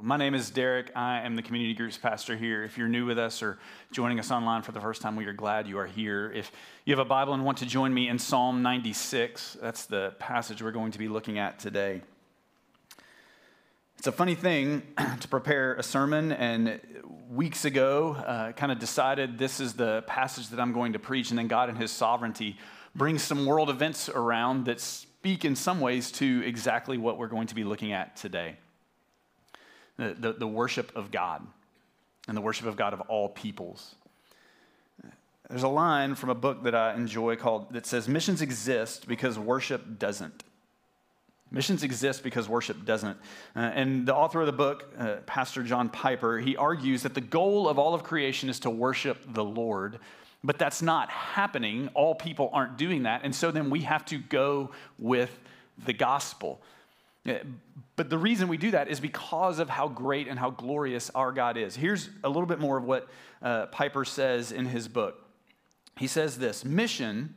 My name is Derek. I am the community groups pastor here. If you're new with us or joining us online for the first time, we are glad you are here. If you have a Bible and want to join me in Psalm 96, that's the passage we're going to be looking at today. It's a funny thing to prepare a sermon, and weeks ago, uh, kind of decided this is the passage that I'm going to preach, and then God, in His sovereignty, brings some world events around that speak in some ways to exactly what we're going to be looking at today the, the, worship of God and the worship of God of all peoples. There's a line from a book that I enjoy called that says missions exist because worship doesn't. Missions exist because worship doesn't. Uh, and the author of the book, uh, Pastor John Piper, he argues that the goal of all of creation is to worship the Lord, but that's not happening. All people aren't doing that. And so then we have to go with the gospel. But the reason we do that is because of how great and how glorious our God is. Here's a little bit more of what uh, Piper says in his book. He says this Mission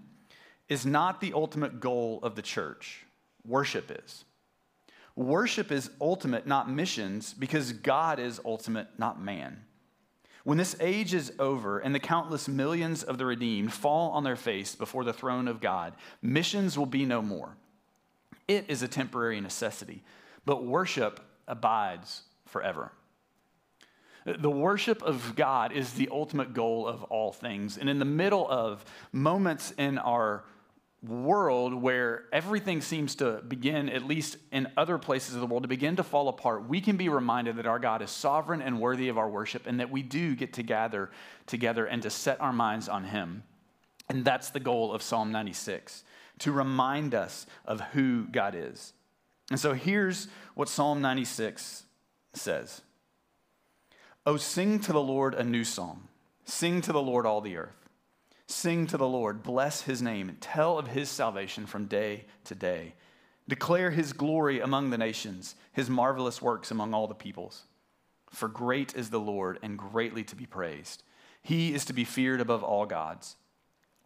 is not the ultimate goal of the church, worship is. Worship is ultimate, not missions, because God is ultimate, not man. When this age is over and the countless millions of the redeemed fall on their face before the throne of God, missions will be no more. It is a temporary necessity, but worship abides forever. The worship of God is the ultimate goal of all things. And in the middle of moments in our world where everything seems to begin, at least in other places of the world, to begin to fall apart, we can be reminded that our God is sovereign and worthy of our worship and that we do get to gather together and to set our minds on Him. And that's the goal of Psalm 96 to remind us of who God is. And so here's what Psalm 96 says Oh, sing to the Lord a new song. Sing to the Lord all the earth. Sing to the Lord, bless his name, and tell of his salvation from day to day. Declare his glory among the nations, his marvelous works among all the peoples. For great is the Lord and greatly to be praised. He is to be feared above all gods.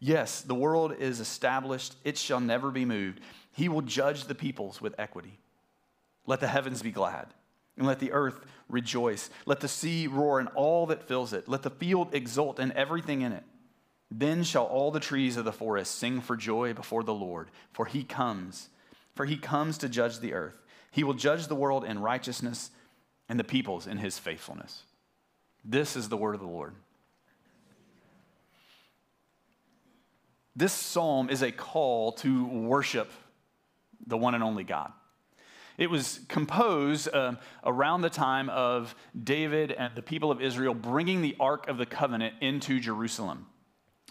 Yes, the world is established, it shall never be moved. He will judge the peoples with equity. Let the heavens be glad, and let the earth rejoice. Let the sea roar and all that fills it. Let the field exult and everything in it. Then shall all the trees of the forest sing for joy before the Lord, for he comes, for he comes to judge the earth. He will judge the world in righteousness and the peoples in his faithfulness. This is the word of the Lord. This psalm is a call to worship the one and only God. It was composed uh, around the time of David and the people of Israel bringing the Ark of the Covenant into Jerusalem.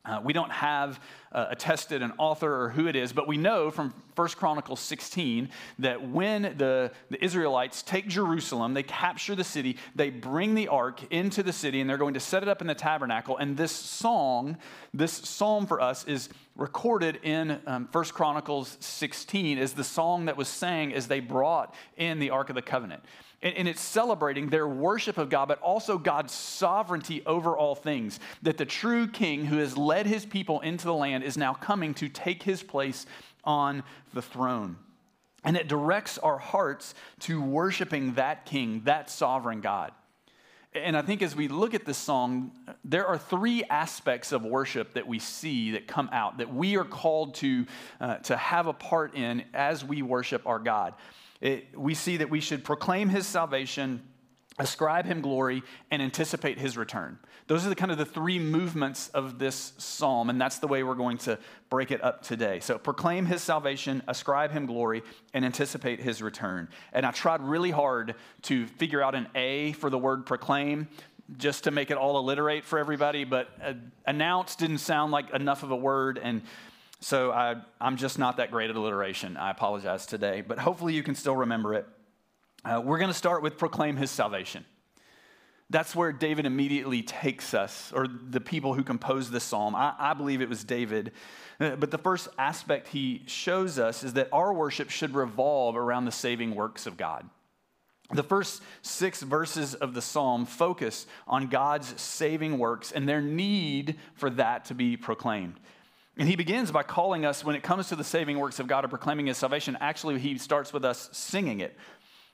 Uh, we don't have uh, attested an author or who it is, but we know from 1 Chronicles 16 that when the, the Israelites take Jerusalem, they capture the city, they bring the ark into the city, and they're going to set it up in the tabernacle. And this song, this psalm for us, is recorded in um, 1 Chronicles 16 as the song that was sang as they brought in the Ark of the Covenant. And, and, it's celebrating their worship of God, but also God's sovereignty over all things. That the true king who has led his people into the land is now coming to take his place on the throne. And it directs our hearts to worshiping that king, that sovereign God. And I think as we look at this song, there are three aspects of worship that we see that come out that we are called to, uh, to have a part in as we worship our God. It, we see that we should proclaim his salvation, ascribe him glory, and anticipate his return. Those are the kind of the three movements of this psalm, and that's the way we're going to break it up today. So proclaim his salvation, ascribe him glory, and anticipate his return. And I tried really hard to figure out an A for the word proclaim just to make it all alliterate for everybody, but uh, announce didn't sound like enough of a word, and so I, I'm just not that great at alliteration. I apologize today, but hopefully you can still remember it. Uh, we're going to start with proclaim his salvation. That's where David immediately takes us, or the people who composed the psalm. I, I believe it was David. Uh, but the first aspect he shows us is that our worship should revolve around the saving works of God. The first six verses of the psalm focus on God's saving works and their need for that to be proclaimed. And he begins by calling us, when it comes to the saving works of God or proclaiming his salvation, actually, he starts with us singing it.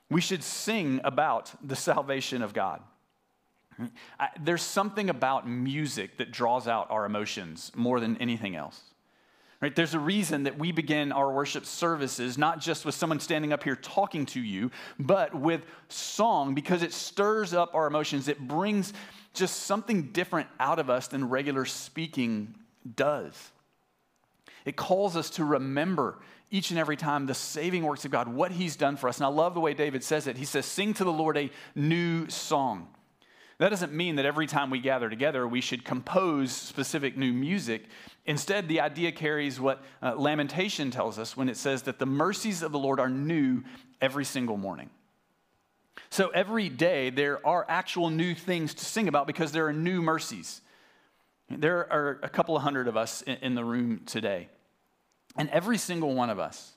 We should sing about the salvation of God. There's something about music that draws out our emotions more than anything else. Right? There's a reason that we begin our worship services not just with someone standing up here talking to you, but with song because it stirs up our emotions. It brings just something different out of us than regular speaking does. It calls us to remember each and every time the saving works of God, what He's done for us. And I love the way David says it. He says, Sing to the Lord a new song. That doesn't mean that every time we gather together, we should compose specific new music. Instead, the idea carries what uh, Lamentation tells us when it says that the mercies of the Lord are new every single morning. So every day, there are actual new things to sing about because there are new mercies. There are a couple of hundred of us in, the room today. And every single one of us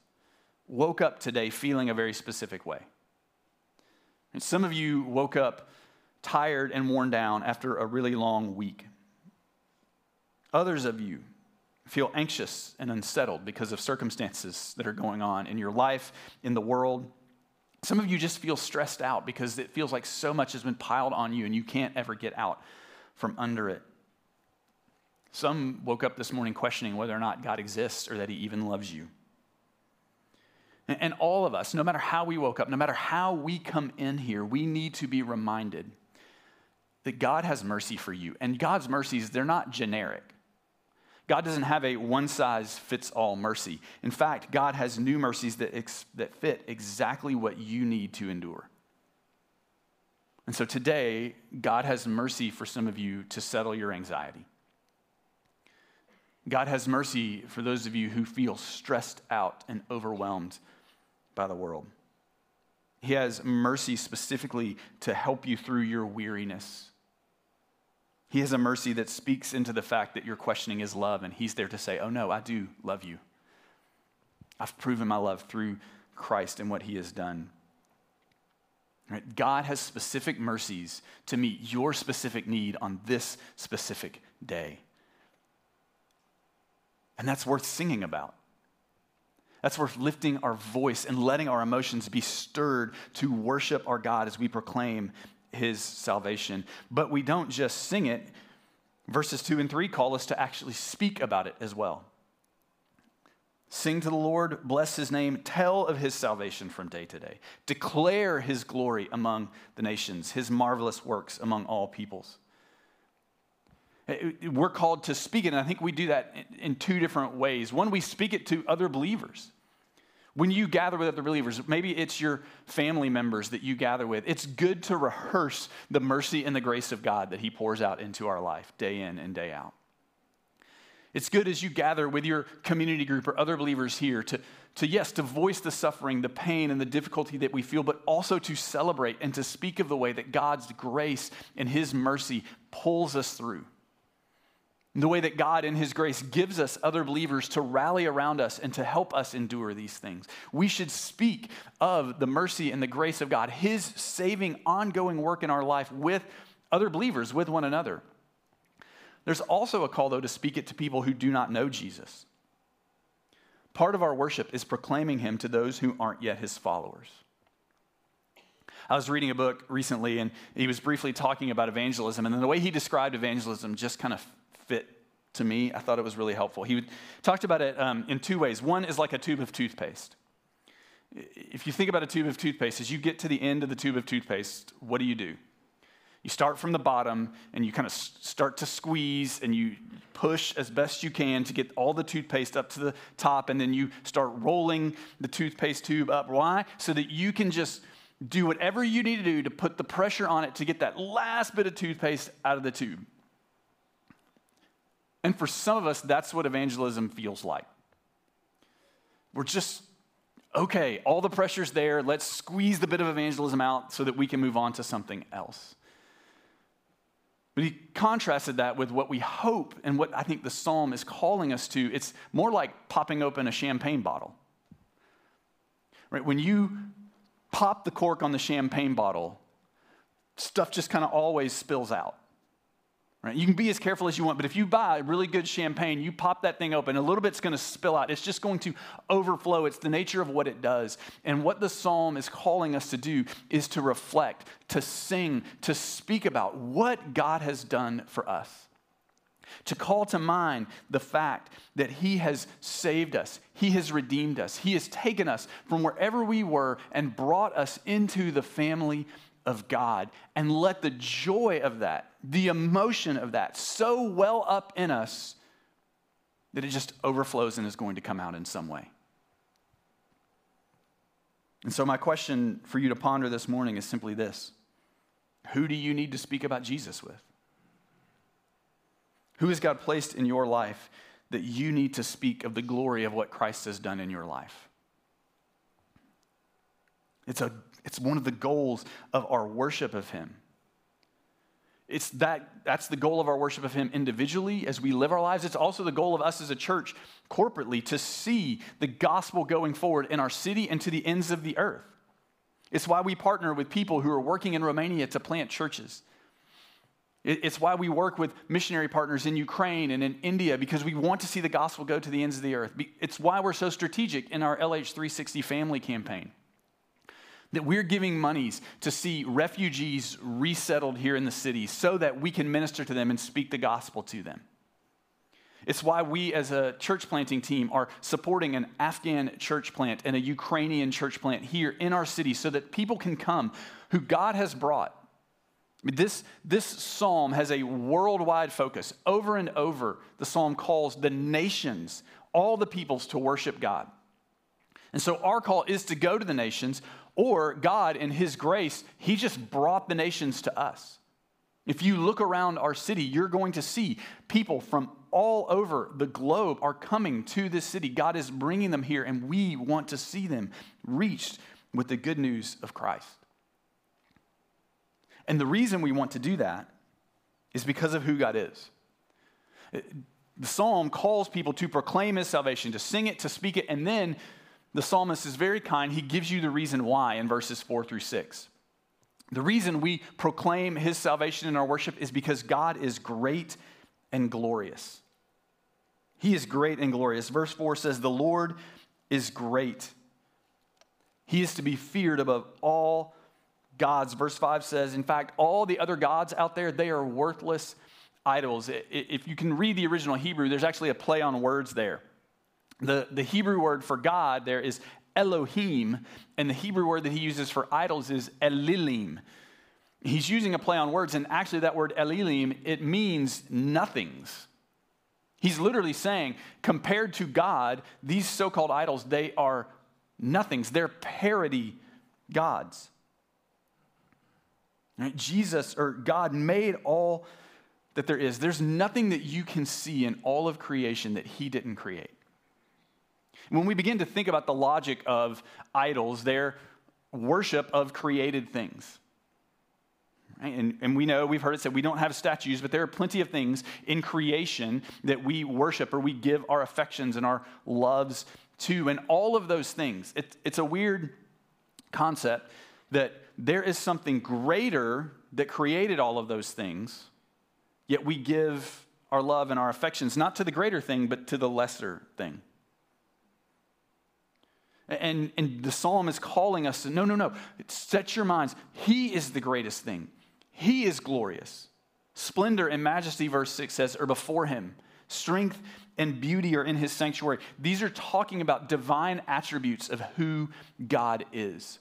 woke up today feeling a very specific way. And some of you woke up tired and worn down after a really long week. Others of you feel anxious and unsettled because of circumstances that are going on in your life, in the world. Some of you just feel stressed out because it feels like so much has been piled on you and you can't ever get out from under it. Some woke up this morning questioning whether or not God exists or that He even loves you. And all of us, no matter how we woke up, no matter how we come in here, we need to be reminded that God has mercy for you. And God's mercies, they're not generic. God doesn't have a one size fits all mercy. In fact, God has new mercies that, ex- that fit exactly what you need to endure. And so today, God has mercy for some of you to settle your anxiety. God has mercy for those of you who feel stressed out and overwhelmed by the world. He has mercy specifically to help you through your weariness he has a mercy that speaks into the fact that you're questioning his love, and he's there to say, Oh, no, I do love you. I've proven my love through Christ and what he has done. Right? God has specific mercies to meet your specific need on this specific day. And that's worth singing about. That's worth lifting our voice and letting our emotions be stirred to worship our God as we proclaim his salvation. But we don't just sing it. Verses 2 and 3 call us to actually speak about it as well. Sing to the Lord, bless his name, tell of his salvation from day to day. Declare his glory among the nations, his marvelous works among all peoples. Uh, we're called to speak it, and I think we do that in two different ways. One, we speak it to other believers. When you gather with other believers, maybe it's your family members that you gather with, it's good to rehearse the mercy and the grace of God that He pours out into our life day in and day out. It's good as you gather with your community group or other believers here to, to, yes, to voice the suffering, the pain, and the difficulty that we feel, but also to celebrate and to speak of the way that God's grace and His mercy pulls us through the way that God, in His grace, gives us other believers to rally around us and to help us endure these things. We should speak of the mercy and the grace of God, His saving, ongoing work in our life with other believers, with one another. There's also a call, though, to speak it to people who do not know Jesus. Part of our worship is proclaiming Him to those who aren't yet His followers. I was reading a book recently, and he was briefly talking about evangelism, and the way he described evangelism just kind of fit to me. I thought it was really helpful. He talked about it um, in two ways. One is like a tube of toothpaste. If you think about a tube of toothpaste, as you get to the end of the tube of toothpaste, what do you do? You start from the bottom and you kind of start to squeeze and you push as best you can to get all the toothpaste up to the top, and then you start rolling the toothpaste tube up. Why? So that you can just do whatever you need to do to put the pressure on it to get that last bit of toothpaste out of the tube. And for some of us, that's what evangelism feels like. We're just okay, all the pressure's there. Let's squeeze the bit of evangelism out so that we can move on to something else. But he contrasted that with what we hope and what I think the psalm is calling us to. It's more like popping open a champagne bottle. Right? When you pop the cork on the champagne bottle, stuff just kind of always spills out. Right? You can be as careful as you want, but if you buy really good champagne, you pop that thing open, a little bit's going to spill out. It's just going to overflow. It's the nature of what it does. And what the psalm is calling us to do is to reflect, to sing, to speak about what God has done for us. To call to mind the fact that He has saved us, He has redeemed us, He has taken us from wherever we were and brought us into the family of God. And let the joy of that the emotion of that so well up in us that it just overflows and is going to come out in some way. And so, my question for you to ponder this morning is simply this Who do you need to speak about Jesus with? Who has God placed in your life that you need to speak of the glory of what Christ has done in your life? It's, a, it's one of the goals of our worship of Him it's that that's the goal of our worship of him individually as we live our lives. It's also the goal of us as a church corporately to see the gospel going forward in our city and to the ends of the earth. It's why we partner with people who are working in Romania to plant churches. It's why we work with missionary partners in Ukraine and in India because we want to see the gospel go to the ends of the earth. It's why we're so strategic in our LH360 family campaign that we're giving monies to see refugees resettled here in the city so that we can minister to them and speak the gospel to them. It's why we, as a church planting team, are supporting an Afghan church plant and a Ukrainian church plant here in our city so that people can come who God has brought. This, this psalm has a worldwide focus. Over and over, the psalm calls the nations, all the peoples, to worship God. And so our call is to go to the nations or God, in His grace, He just brought the nations to us. If you look around our city, you're going to see people from all over the globe are coming to this city. God is bringing them here, and we want to see them reached with the good news of Christ. And the reason we want to do that is because of who God is. The psalm calls people to proclaim his salvation, to sing it, to speak it, and then the psalmist is very kind. He gives you the reason why in verses four through six. The reason we proclaim his salvation in our worship is because God is great and glorious. He is great and glorious. Verse 4 says, The Lord is great. He is to be feared above all gods. Verse 5 says, In fact, all the other gods out there, they are worthless idols. If you can read the original Hebrew, there's actually a play on words there. The, the Hebrew word for God there is Elohim, and the Hebrew word that he uses for idols is Elilim. He's using a play on words, and actually, that word Elilim, it means nothings. He's literally saying, compared to God, these so called idols, they are nothings. They're parody gods. Right? Jesus or God made all that there is. There's nothing that you can see in all of creation that He didn't create. When we begin to think about the logic of idols, their worship of created things. And, and, we know, we've heard it said, we don't have statues, but there are plenty of things in creation that we worship or we give our affections and our loves to. And all of those things, it, it's a weird concept that there is something greater that created all of those things, yet we give our love and our affections not to the greater thing, but to the lesser thing. And, and the psalm is calling us to no, no, no. Set your minds. He is the greatest thing, He is glorious. Splendor and majesty, verse 6 says, are before Him. Strength and beauty are in His sanctuary. These are talking about divine attributes of who God is.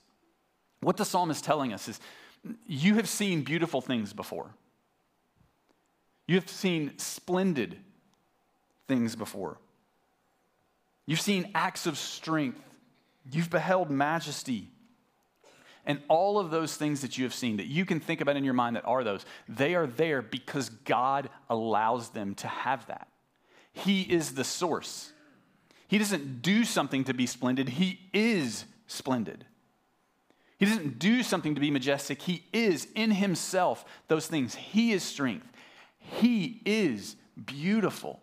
What the psalm is telling us is you have seen beautiful things before, you have seen splendid things before. You've seen acts of strength You've beheld majesty. And all of those things that you have seen that you can think about in your mind that are those, they are there because God allows them to have that. He is the source. He doesn't do something to be splendid, He is splendid. He doesn't do something to be majestic. He is in himself those things. He is strength. He is beautiful.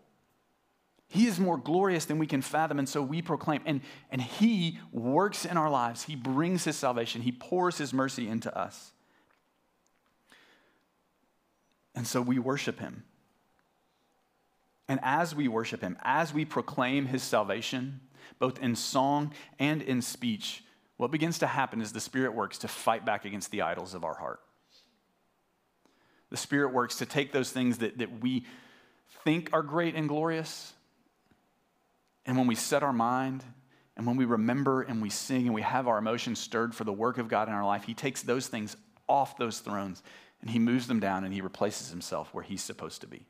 He is more glorious than we can fathom, and so we proclaim. And, and He works in our lives. He brings His salvation, He pours His mercy into us. And so we worship Him. And as we worship Him, as we proclaim His salvation, both in song and in speech, what begins to happen is the Spirit works to fight back against the idols of our heart. The Spirit works to take those things that, that we think are great and glorious and when we set our mind and when we remember and we sing and we have our emotions stirred for the work of God in our life, He takes those things off those thrones and He moves them down and He replaces Himself where He's supposed to be.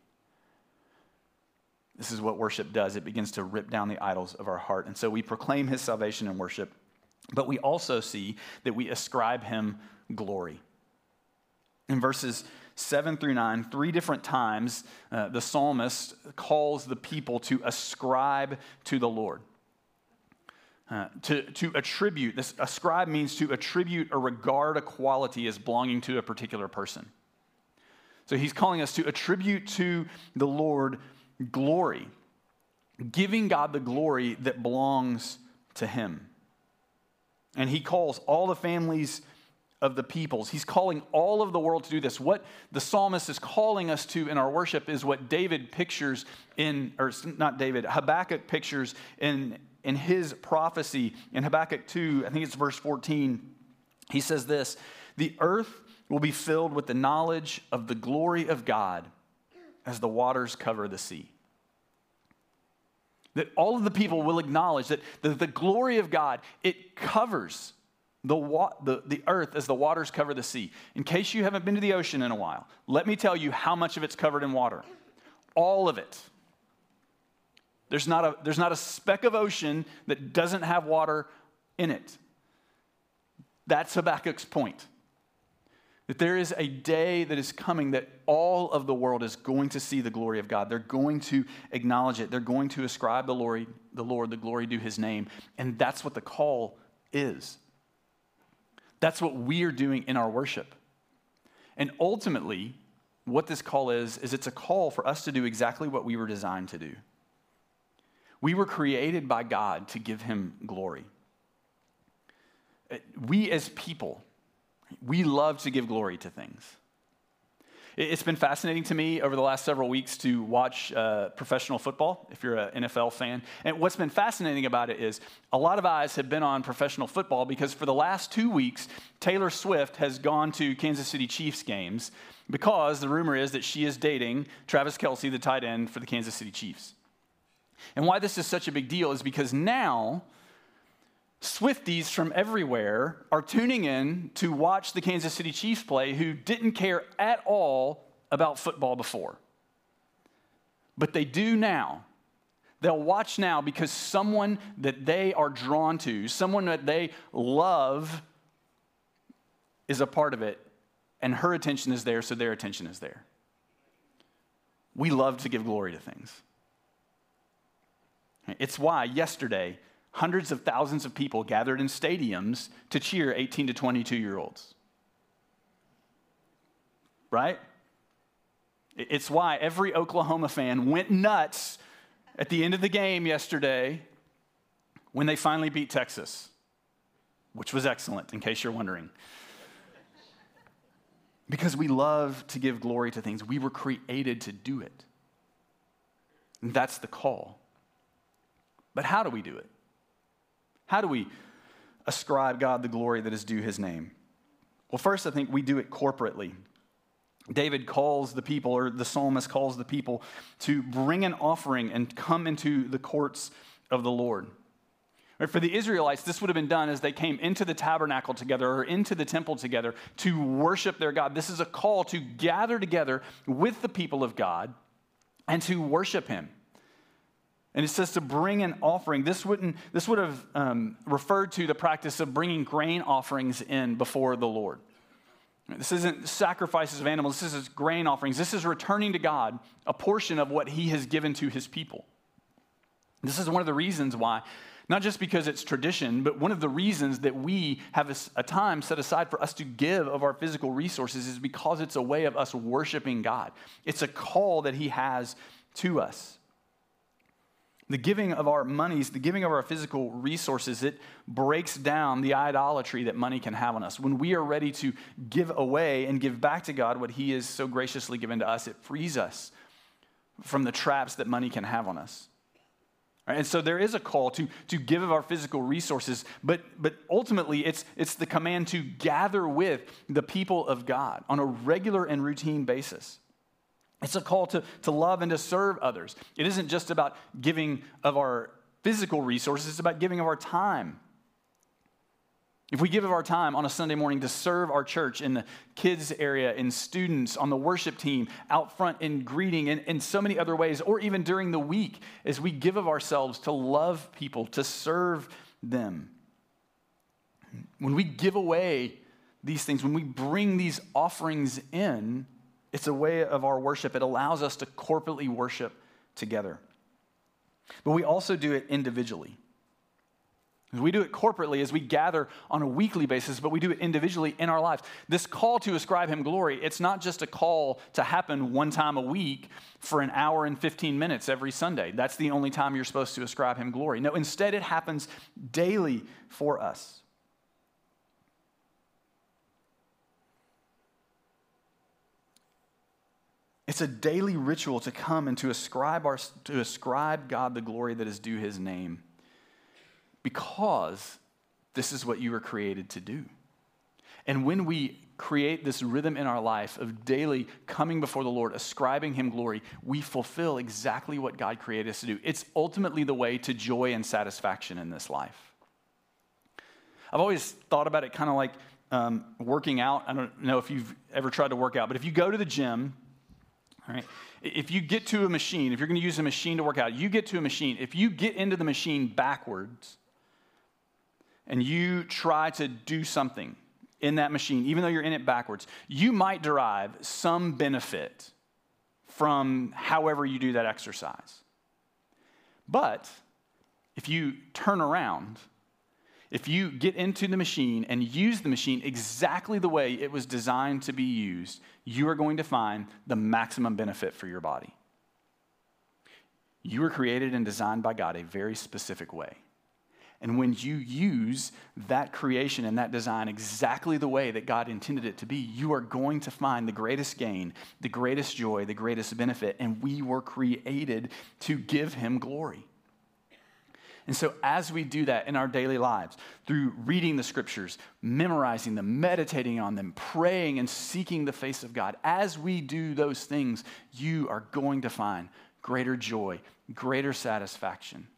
This is what worship does. It begins to rip down the idols of our heart. And so we proclaim His salvation in worship, but we also see that we ascribe Him glory. In verses 7 through 9, three different times, uh, the psalmist calls the people to ascribe to the Lord. Uh, to, to attribute, this ascribe means to attribute or regard a quality as belonging to a particular person. So he's calling us to attribute to the Lord glory, giving God the glory that belongs to him. And he calls all the families of the peoples. He's calling all of the world to do this. What the psalmist is calling us to in our worship is what David pictures in, or not David, Habakkuk pictures in, in his prophecy. In Habakkuk 2, I think it's verse 14, he says this The earth will be filled with the knowledge of the glory of God as the waters cover the sea. That all of the people will acknowledge that the, the glory of God, it covers the, wa- the, the earth as the waters cover the sea. In case you haven't been to the ocean in a while, let me tell you how much of it's covered in water. All of it. There's not a, there's not a speck of ocean that doesn't have water in it. That's Habakkuk's point. That there is a day that is coming that all of the world is going to see the glory of God. They're going to acknowledge it. They're going to ascribe the glory, the Lord, the glory to his name. And that's what the call is. That's what we are doing in our worship. And ultimately, what this call is, is it's a call for us to do exactly what we were designed to do. We were created by God to give Him glory. Uh, we as people, we love to give glory to things. It's been fascinating to me over the last several weeks to watch uh, professional football, if you're an NFL fan. And what's been fascinating about it is a lot of eyes have been on professional football because for the last two weeks, Taylor Swift has gone to Kansas City Chiefs games because the rumor is that she is dating Travis Kelce, the tight end for the Kansas City Chiefs. And why this is such a big deal is because now Swifties from everywhere are tuning in to watch the Kansas City Chiefs play who didn't care at all about football before. But they do now. They'll watch now because someone that they are drawn to, someone that they love, is a part of it, and her attention is there, so their attention is there. We love to give glory to things. It's why yesterday, hundreds of thousands of people gathered in stadiums to cheer 18 to 22 year olds. Right? It's why every Oklahoma fan went nuts at the end of the game yesterday when they finally beat Texas, which was excellent, in case you're wondering. Because we love to give glory to things, we were created to do it. And that's the call. But how do we do it? How do we ascribe God the glory that is due his name? Well, first, I think we do it corporately. David calls the people, or the psalmist calls the people, to bring an offering and come into the courts of the Lord. For the Israelites, this would have been done as they came into the tabernacle together or into the temple together to worship their God. This is a call to gather together with the people of God and to worship Him. And it says to bring an offering. This, wouldn't, this would have um, referred to the practice of bringing grain offerings in before the Lord. This isn't sacrifices of animals, this is grain offerings. This is returning to God a portion of what He has given to His people. This is one of the reasons why, not just because it's tradition, but one of the reasons that we have a, a, time set aside for us to give of our physical resources is because it's a way of us worshiping God. It's a call that He has to us. The giving of our monies, the giving of our physical resources, it breaks down the idolatry that money can have on us. When we are ready to give away and give back to God what He has so graciously given to us, it frees us from the traps that money can have on us. Right? And so there is a call to, to give of our physical resources, but, but ultimately it's, it's the command to gather with the people of God on a regular and routine basis. It's a call to, to love and to serve others. It isn't just about giving of our physical resources, it's about giving of our time if we give of our time on a Sunday morning to serve our church in the kids area, in students, on the worship team, out front in greeting, and in so many other ways, or even during the week, as we give of ourselves to love people, to serve them. When we give away these things, when we bring these offerings in, it's a way of our worship. It allows us to corporately worship together. But we also do it individually. We do it corporately as we gather on a weekly basis, but we do it individually in our lives. This call to ascribe Him glory, it's not just a call to happen one time a week for an hour and 15 minutes every Sunday. That's the only time you're supposed to ascribe Him glory. No, instead, it happens daily for us. It's a daily ritual to come and to ascribe, our, to ascribe God the glory that is due His name because this is what you were created to do. And when we create this rhythm in our life of daily coming before the Lord, ascribing Him glory, we fulfill exactly what God created us to do. It's ultimately the way to joy and satisfaction in this life. I've always thought about it kind of like um, working out. I don't know if you've ever tried to work out, but if you go to the gym, all right, if you get to a machine, if you're going to use a machine to work out, you get to a machine. If you get into the machine backwards, and you try to do something in that machine, even though you're in it backwards, you might derive some benefit from however you do that exercise. But if you turn around, if you get into the machine and use the machine exactly the way it was designed to be used, you are going to find the maximum benefit for your body. You were created and designed by God a very specific way. And when you use that creation and that design exactly the way that God intended it to be, you are going to find the greatest gain, the greatest joy, the greatest benefit. And we were created to give Him glory. And so, as we do that in our daily lives, through reading the scriptures, memorizing them, meditating on them, praying and seeking the face of God, as we do those things, you are going to find greater joy, greater satisfaction,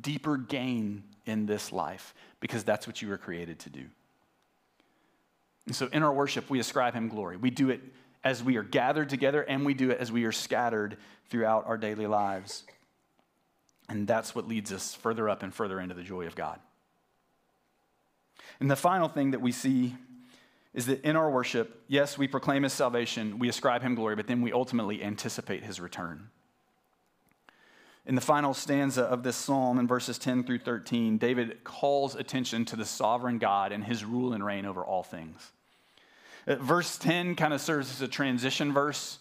deeper gain in this life because that's what you were created to do. And so in our worship, we ascribe him glory. We do it as we are gathered together and we do it as we are scattered throughout our daily lives. And that's what leads us further up and further into the joy of God. And the final thing that we see is that in our worship, yes, we proclaim his salvation, we ascribe him glory, but then we ultimately anticipate his return. In the final stanza of this psalm, in verses 10 through 13, David calls attention to the sovereign God and his rule and reign over all things. Uh, verse 10 kind of serves as a transition verse.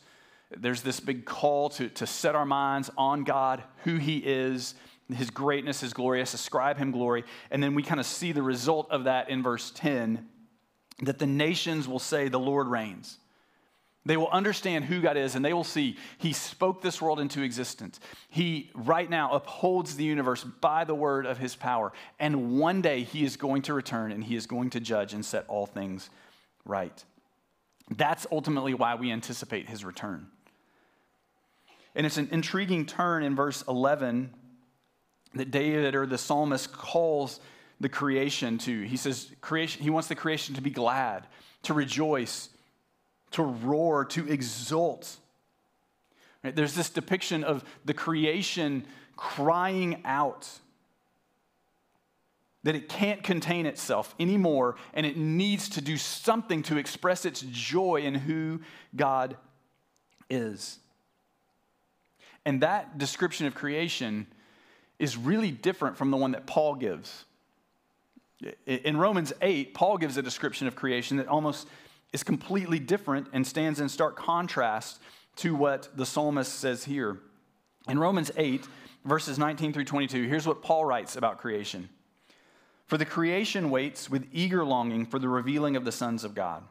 There's this big call to, to set our minds on God, who he is, his greatness, his glorious, ascribe him glory. And then we kind of see the result of that in verse 10 that the nations will say, The Lord reigns. They will understand who God is and they will see He spoke this world into existence. He right now upholds the universe by the word of His power. And one day He is going to return and He is going to judge and set all things right. That's ultimately why we anticipate His return. And it's an intriguing turn in verse 11 that David or the psalmist calls the creation to. He says, creation, he wants the creation to be glad, to rejoice to roar, to exult. Right? There's this depiction of the creation crying out that it can't contain itself anymore and it needs to do something to express its joy in who God is. And that description of creation is really different from the one that Paul gives. In Romans 8, Paul gives a description of creation that almost is completely different and stands in stark contrast to what the psalmist says here. In Romans 8, verses 19 through 22, here's what Paul writes about creation For the creation waits with eager longing for the revealing of the sons of God.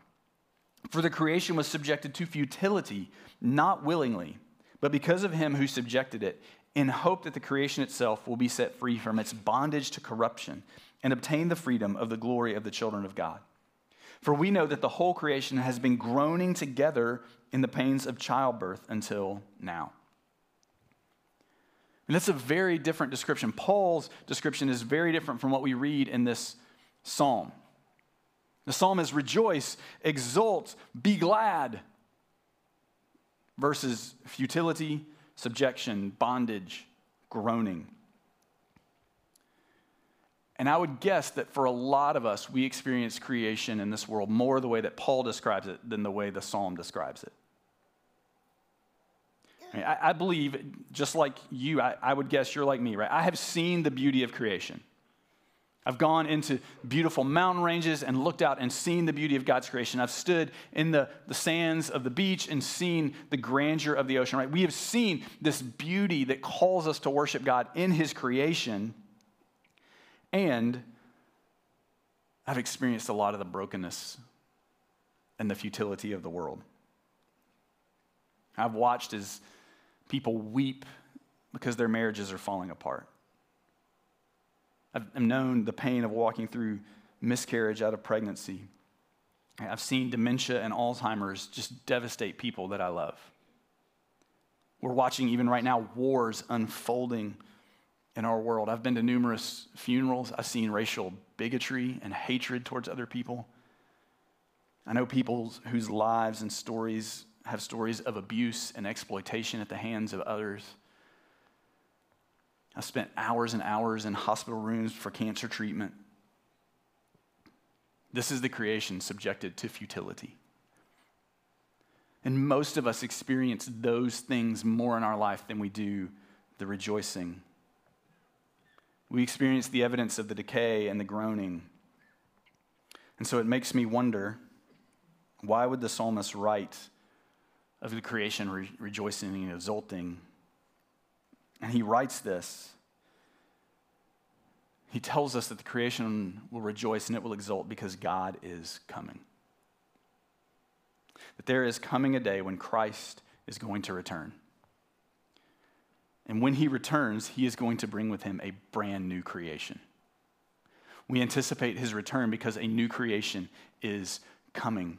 For the creation was subjected to futility, not willingly, but because of him who subjected it, in hope that the creation itself will be set free from its bondage to corruption and obtain the freedom of the glory of the children of God. For we know that the whole creation has been groaning together in the pains of childbirth until now. And that's a very different description. Paul's description is very different from what we read in this psalm. The psalm is rejoice, exult, be glad, versus futility, subjection, bondage, groaning. And I would guess that for a lot of us, we experience creation in this world more the way that Paul describes it than the way the psalm describes it. I, mean, I, I believe, just like you, I, I would guess you're like me, right? I have seen the beauty of creation. I've gone into beautiful mountain ranges and looked out and seen the beauty of God's creation. I've stood in the, the sands of the beach and seen the grandeur of the ocean, right? We have seen this beauty that calls us to worship God in His creation. And I've experienced a lot of the brokenness and the futility of the world. I've watched as people weep because their marriages are falling apart. I've known the pain of walking through miscarriage out of pregnancy. I've seen dementia and Alzheimer's just devastate people that I love. We're watching, even right now, wars unfolding in our world. I've been to numerous funerals. I've seen racial bigotry and hatred towards other people. I know people whose lives and stories have stories of abuse and exploitation at the hands of others. I've spent hours and hours in hospital rooms for cancer treatment. This is the creation subjected to futility. And most of us experience those things more in our life than we do the rejoicing we experience the evidence of the decay and the groaning. And so it makes me wonder why would the psalmist write of the creation re- rejoicing and exulting? And he writes this. He tells us that the creation will rejoice and it will exult because God is coming. That there is coming a day when Christ is going to return. And when he returns, he is going to bring with him a brand new creation. We anticipate his return because a new creation is coming.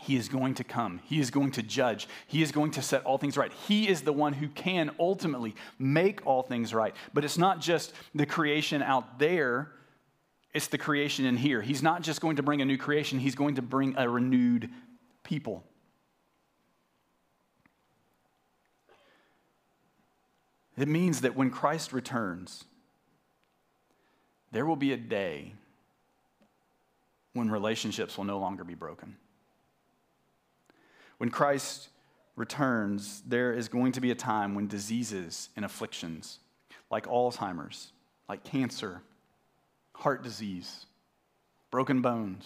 He is going to come. He is going to judge. He is going to set all things right. He is the one who can ultimately make all things right. But it's not just the creation out there, it's the creation in here. He's not just going to bring a new creation, he's going to bring a renewed people. It means that when Christ returns, there will be a day when relationships will no longer be broken. When Christ returns, there is going to be a time when diseases and afflictions, like Alzheimer's, like cancer, heart disease, broken bones,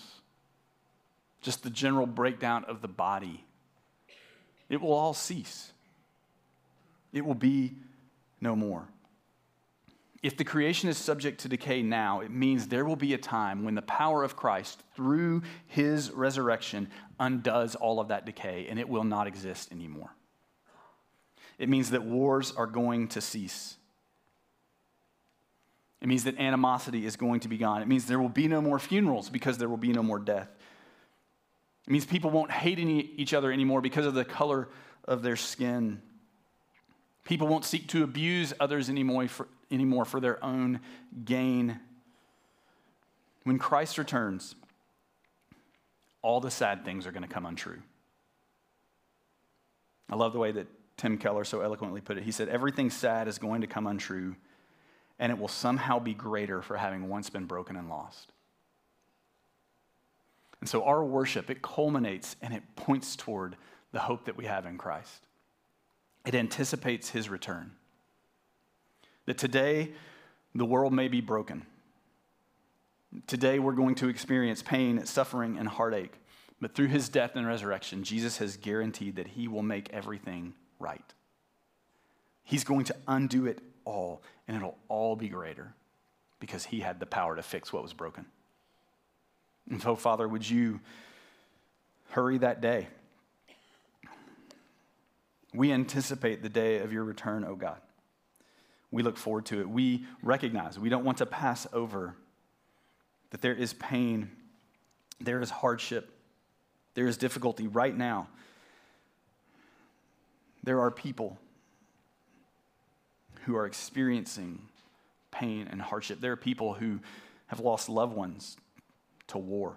just the general breakdown of the body, it will all cease. It will be no more. If the creation is subject to decay now, it means there will be a time when the power of Christ, through his resurrection, undoes all of that decay and it will not exist anymore. It means that wars are going to cease. It means that animosity is going to be gone. It means there will be no more funerals because there will be no more death. It means people won't hate any, each other anymore because of the color of their skin. People won't seek to abuse others anymore for, anymore for their own gain. When Christ returns, all the sad things are going to come untrue. I love the way that Tim Keller so eloquently put it. He said, Everything sad is going to come untrue, and it will somehow be greater for having once been broken and lost. And so our worship, it culminates and it points toward the hope that we have in Christ. It anticipates his return. That today, the world may be broken. Today, we're going to experience pain, suffering, and heartache. But through his death and resurrection, Jesus has guaranteed that he will make everything right. He's going to undo it all, and it'll all be greater because he had the power to fix what was broken. And so, Father, would you hurry that day? We anticipate the day of your return, O oh God. We look forward to it. We recognize, we don't want to pass over that there is pain, there is hardship, there is difficulty right now. There are people who are experiencing pain and hardship. There are people who have lost loved ones to war.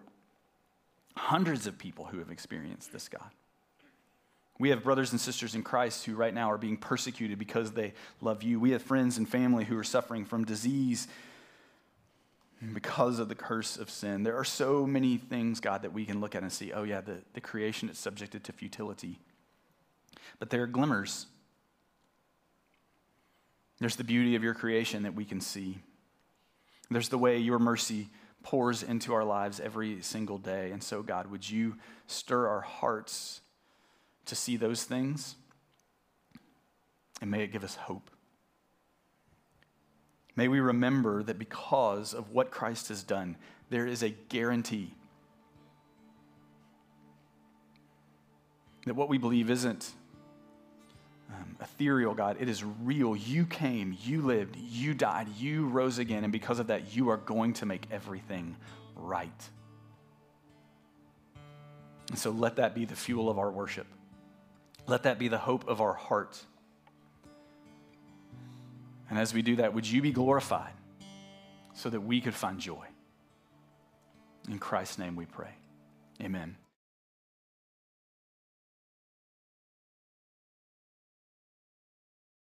Hundreds of people who have experienced this, God. We have brothers and sisters in Christ who right now are being persecuted because they love you. We have friends and family who are suffering from disease because of the curse of sin. There are so many things, God, that we can look at and see, oh, yeah, the, the creation is subjected to futility. But there are glimmers. There's the beauty of your creation that we can see. There's the way your mercy pours into our lives every single day. And so, God, would you stir our hearts to see those things? And may it give us hope. May we remember that because of what Christ has done, there is a guarantee that what we believe isn't um, ethereal, God. It is real. You came, you lived, you died, you rose again, and because of that, you are going to make everything right. And so let that be the fuel of our worship. Let that be the hope of our heart. And as we do that, would you be glorified so that we could find joy? In Christ's name we pray. Amen.